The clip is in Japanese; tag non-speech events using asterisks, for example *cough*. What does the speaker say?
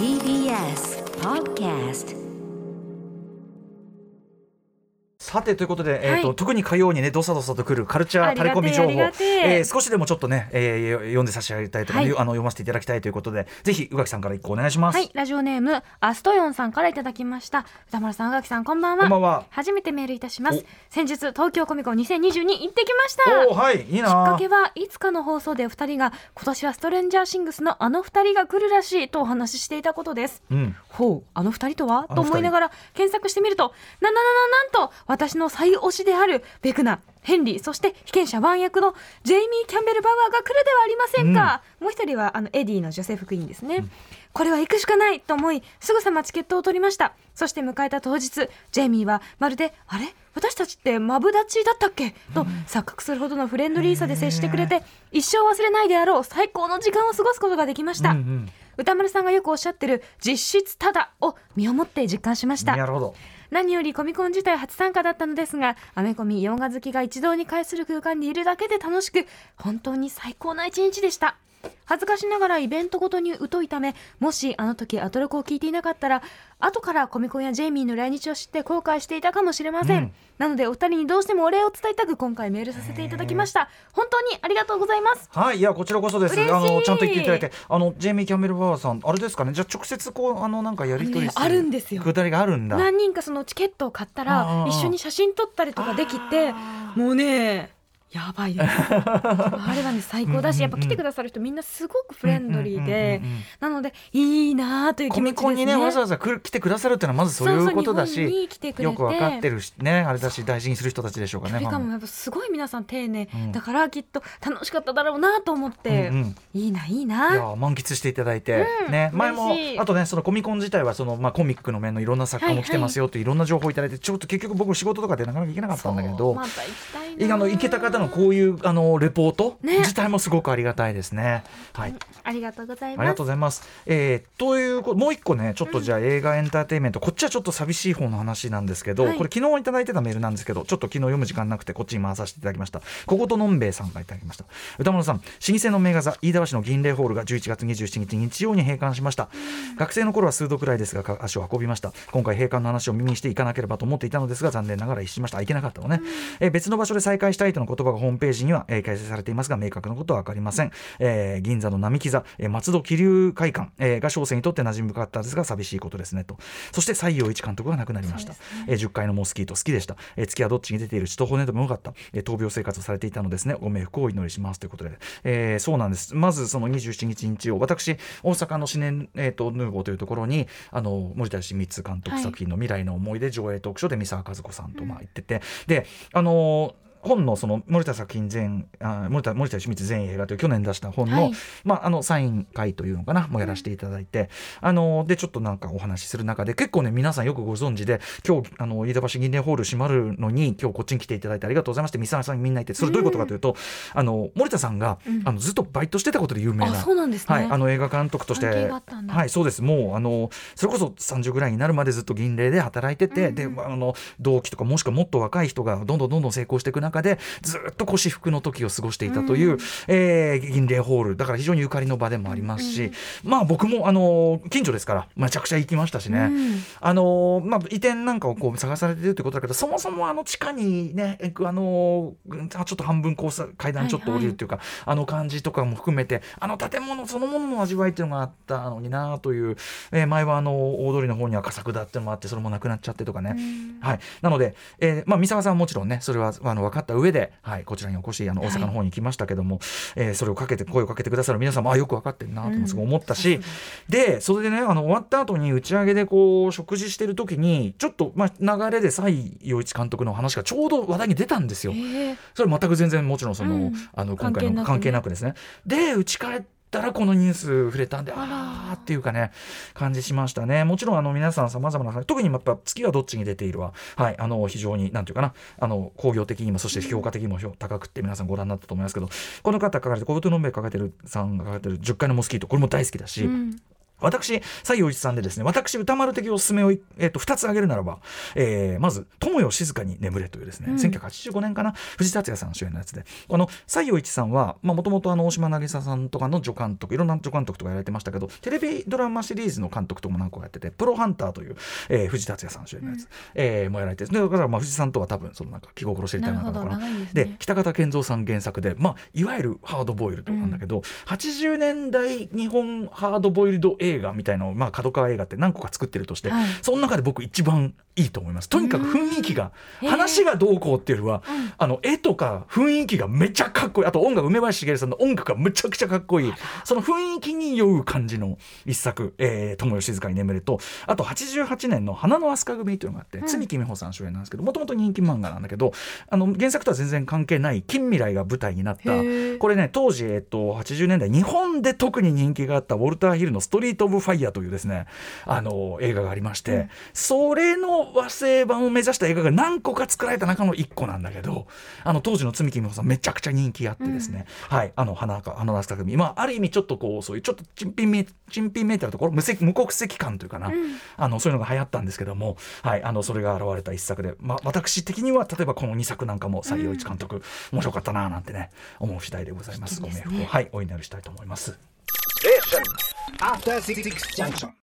TBS Podcast さてということで、えーとはい特に火曜にねどさどさとくるカルチャータレコミ情報えー少しでもちょっとね、えー読んで差し上げたいとか、はいあの読ませていただきたいということでぜひ宇垣さんから一個お願いします。はい、ラジオネームアストヨンさんからいただきました。歌丸さん、宇垣さん、こんばんは。こんばんは初めてメールいたします。先日東京コミコン2022行ってきました。おーはいいいなきっかけはいつかの放送で2人が今年はストレンジャーシングスのあの2人が来るらしいとお話ししていたことです。うんほうあの2人とは？と思いながら検索してみるとなななななんと私の最推しであるヴェクナヘンリーそして被験者ワン役のジェイミー・キャンベル・バワーが来るではありませんか、もう一人はあのエディのジョセフ・クインですね、これは行くしかないと思いすぐさまチケットを取りました。そして迎えた当日ジェイミーはまるであれ？私たちってマブダチだったっけ？と錯覚するほどのフレンドリーさで接してくれて一生忘れないであろう最高の時間を過ごすことができました、うんうん。歌丸さんがよくおっしゃってる実質ただを身をもって実感しました。なるほど何よりコミコン自体初参加だったのですがアメコミ洋画好きが一堂に会する空間にいるだけで楽しく本当に最高な一日でした。恥ずかしながらイベントごとに疎いためもしあの時アトロクを聞いていなかったら後からコミコンやジェイミーの来日を知って後悔していたかもしれません、うん。なのでお二人にどうしてもお礼を伝えたく今回メールさせていただきました。本当にありがとうございます。はいいやこちらこそですあのちゃんと言っていただい。てあのジェイミー・キャンベル・バワーさんあれですかね。じゃあ直接こうあのなんかやり取りするあるんですよ。くだりがあるんだ。何人かそのチケットを買ったあらー。一緒に写真撮ったりとかできてもうねやばいです *laughs* あれはね最高だしやっぱ来てくださる人みんなすごくフレンドリーでなのでいいなあというコ気持ちですミコンにねねわざわざ来てくださるっていうのはまずそういうことだしよくわかってるしねあれだし大事にする人たちでしょうかねしかファンも。やっぱすごい皆さん丁寧、うん。だからきっと楽しかっただろうなと思って、うんうん。いいないいいなや満喫していただいて、うんね。前もあとねそのコミコン自体はその、まあ、コミックの面のいろんな作家も来てますよっていろんな情報をいただいてちょっと結局僕仕事とかでなかなか行けなかったんだけそどうまた行きたいなあの行けた方のこういうあのレポートね。自体もすごくありがたいですね。はい、ありがとうございありがますとうございます。えーというこもう一個ねちょっとじゃあ映画エンターテインメント、こっちはちょっと寂しい方の話なんですけど、はい。これ昨日いただいてたメールなんですけどちょっと昨日読む時間なくてこっちに回させていただきました。小言のんべえさんがいただきました。歌丸さん老舗の名画座飯田橋の銀霊ホールが11月27日日曜に閉館しました、学生の頃は数度くらいですがか足を運びました。今回閉館の話を耳にしていかなければと思っていたのですが残念ながら一致しました。あ行けなかったのね、えー別の場所で再開したいとの言葉がホームページには、えー掲載されていますが明確なことは分かりません、えー銀座の並木座、えー松戸気流会館、えーが小生にとって馴染み深かったですが寂しいことですねと。そして西洋一監督が亡くなりました、えー10階のモスキート好きでした、えー月はどっちに出ている血と骨でもよかった、えー闘病生活をされていたのですね。ご冥福をお祈りしますということで、えーそうなんです。まずその27日日曜私大阪のシネ、えー、とヌーボーというところにあの森田芳光監督作品の「未来の思い出」上映トークショーで三沢和子さんとまあ行ってて、であの本のその森田作品全あ森田森田芳光全映画という去年出した本の,、はい。まあ、あのサイン会というのかな？もやらせていただいて、あのでちょっとなんかお話しする中で結構ね皆さんよくご存知で今日あの飯田橋銀霊ホール閉まるのに今日こっちに来ていただいてありがとうございまして三沢さんみんないてそれどういうことかというと、あの森田さんが、うん。あのずっとバイトしてたことで有名なあの映画監督として、はい、そうです。もうあのそれこそ30ぐらいになるまでずっと銀霊で働いてて、うん。であの同期とかもしくはもっと若い人がどんどんどんどん成功していく中でずっと腰服の時を過ごしていたという、うん。えー銀霊ホール。だから非常にゆかりの場でもありますし、まあ僕もあの近所ですからめちゃくちゃ行きましたしね。うん。あのまあ、移転なんかをこう探されてるってことだけどそもそもあの地下にねあのうんちょっと半分交差階段ちょっと降りるっていうか、あの感じとかも含めてあの建物そのものの味わいっていうのがあったのになという、えー前はあの大通りの方には佳作だっていうのもあってそれもなくなっちゃってとかね、はい、なので、えーまあ、三沢さんはもちろんねそれはあの分かった上で、はい、こちらにお越しあの大阪の方に来ましたけども、えーそれをかけて声をかけてくださる皆さんもあよく分かってるなともすごい思ったし、うんさでそれでねあの終わった後に打ち上げでこう食事してる時にちょっと、まあ、流れで崔洋一監督の話がちょうど話題に出たんですよ。へえそれ全く全然もちろんその、うん。あの今回の関関係なくですね。で打ち帰ったらこのニュース触れたんであら。あーっていうかね感じしましたね。もちろんあの皆さんさまざまな特にやっぱ月はどっちに出ているは、はい、あの非常になんていうかなあの工業的にもそして評価的にも評高くって皆さんご覧になったと思いますけどこの方書かれて小言のんべえ書かれてるさんが書かれてる10階のモスキートこれも大好きだし、うん私、西洋一さんでですね、私、歌丸的おすすめを、えー、と2つ挙げるならば、えーまず、友よ静かに眠れというですね、うん。1985年かな、藤達也さん主演のやつで、あの西洋一さんは、もともと大島渚さんとかの助監督、いろんな助監督とかやられてましたけど、テレビドラマシリーズの監督とかも何個かやってて、プロハンターという、えー藤達也さん主演のやつ、えーもやられてでだから、まあ、藤さんとは多分、そのなんか気心知りたいなのかな。ですね。で北方健三さん原作で、まあ、いわゆるハードボイルドなんだけど、80年代日本ハードボイルド映画みたいなのを、まあ、角川映画って何個か作ってるとして、はい。その中で僕一番いいと思います。とにかく雰囲気が話がどうこうっていうよりは、あの絵とか雰囲気がめちゃかっこいい。あと音楽梅林茂さんの音楽がめちゃくちゃかっこいい。その雰囲気に酔う感じの一作「えー、友よ静かに眠れと」あと88年の「花の飛鳥組」というのがあって、うん。罪木美穂さん主演なんですけどもともと人気漫画なんだけどあの原作とは全然関係ない近未来が舞台になった。これね当時、えっと、80年代日本で特に人気があったウォルター・ヒルの「ストリート・オブ・ファイヤー」というですねあの映画がありまして、うん。それの和製版を目指した映画が何個か作られた中の1個なんだけどあの当時の罪木美穂さんめちゃくちゃ人気あってですね、はい。あの花か花の飛鳥組まあある意味ちょっとこうそういうちょっと珍品め珍品めいてるところ無責無国籍感というかな、うん。あのそういうのが流行ったんですけども、はい、あのそれが現れた一作で、まあ、私的には例えばこの2作なんかも西洋一監督、面白かったななんてね思う次第でございます。ご冥福を、はい、お祈りしたいと思います。After Six Junction.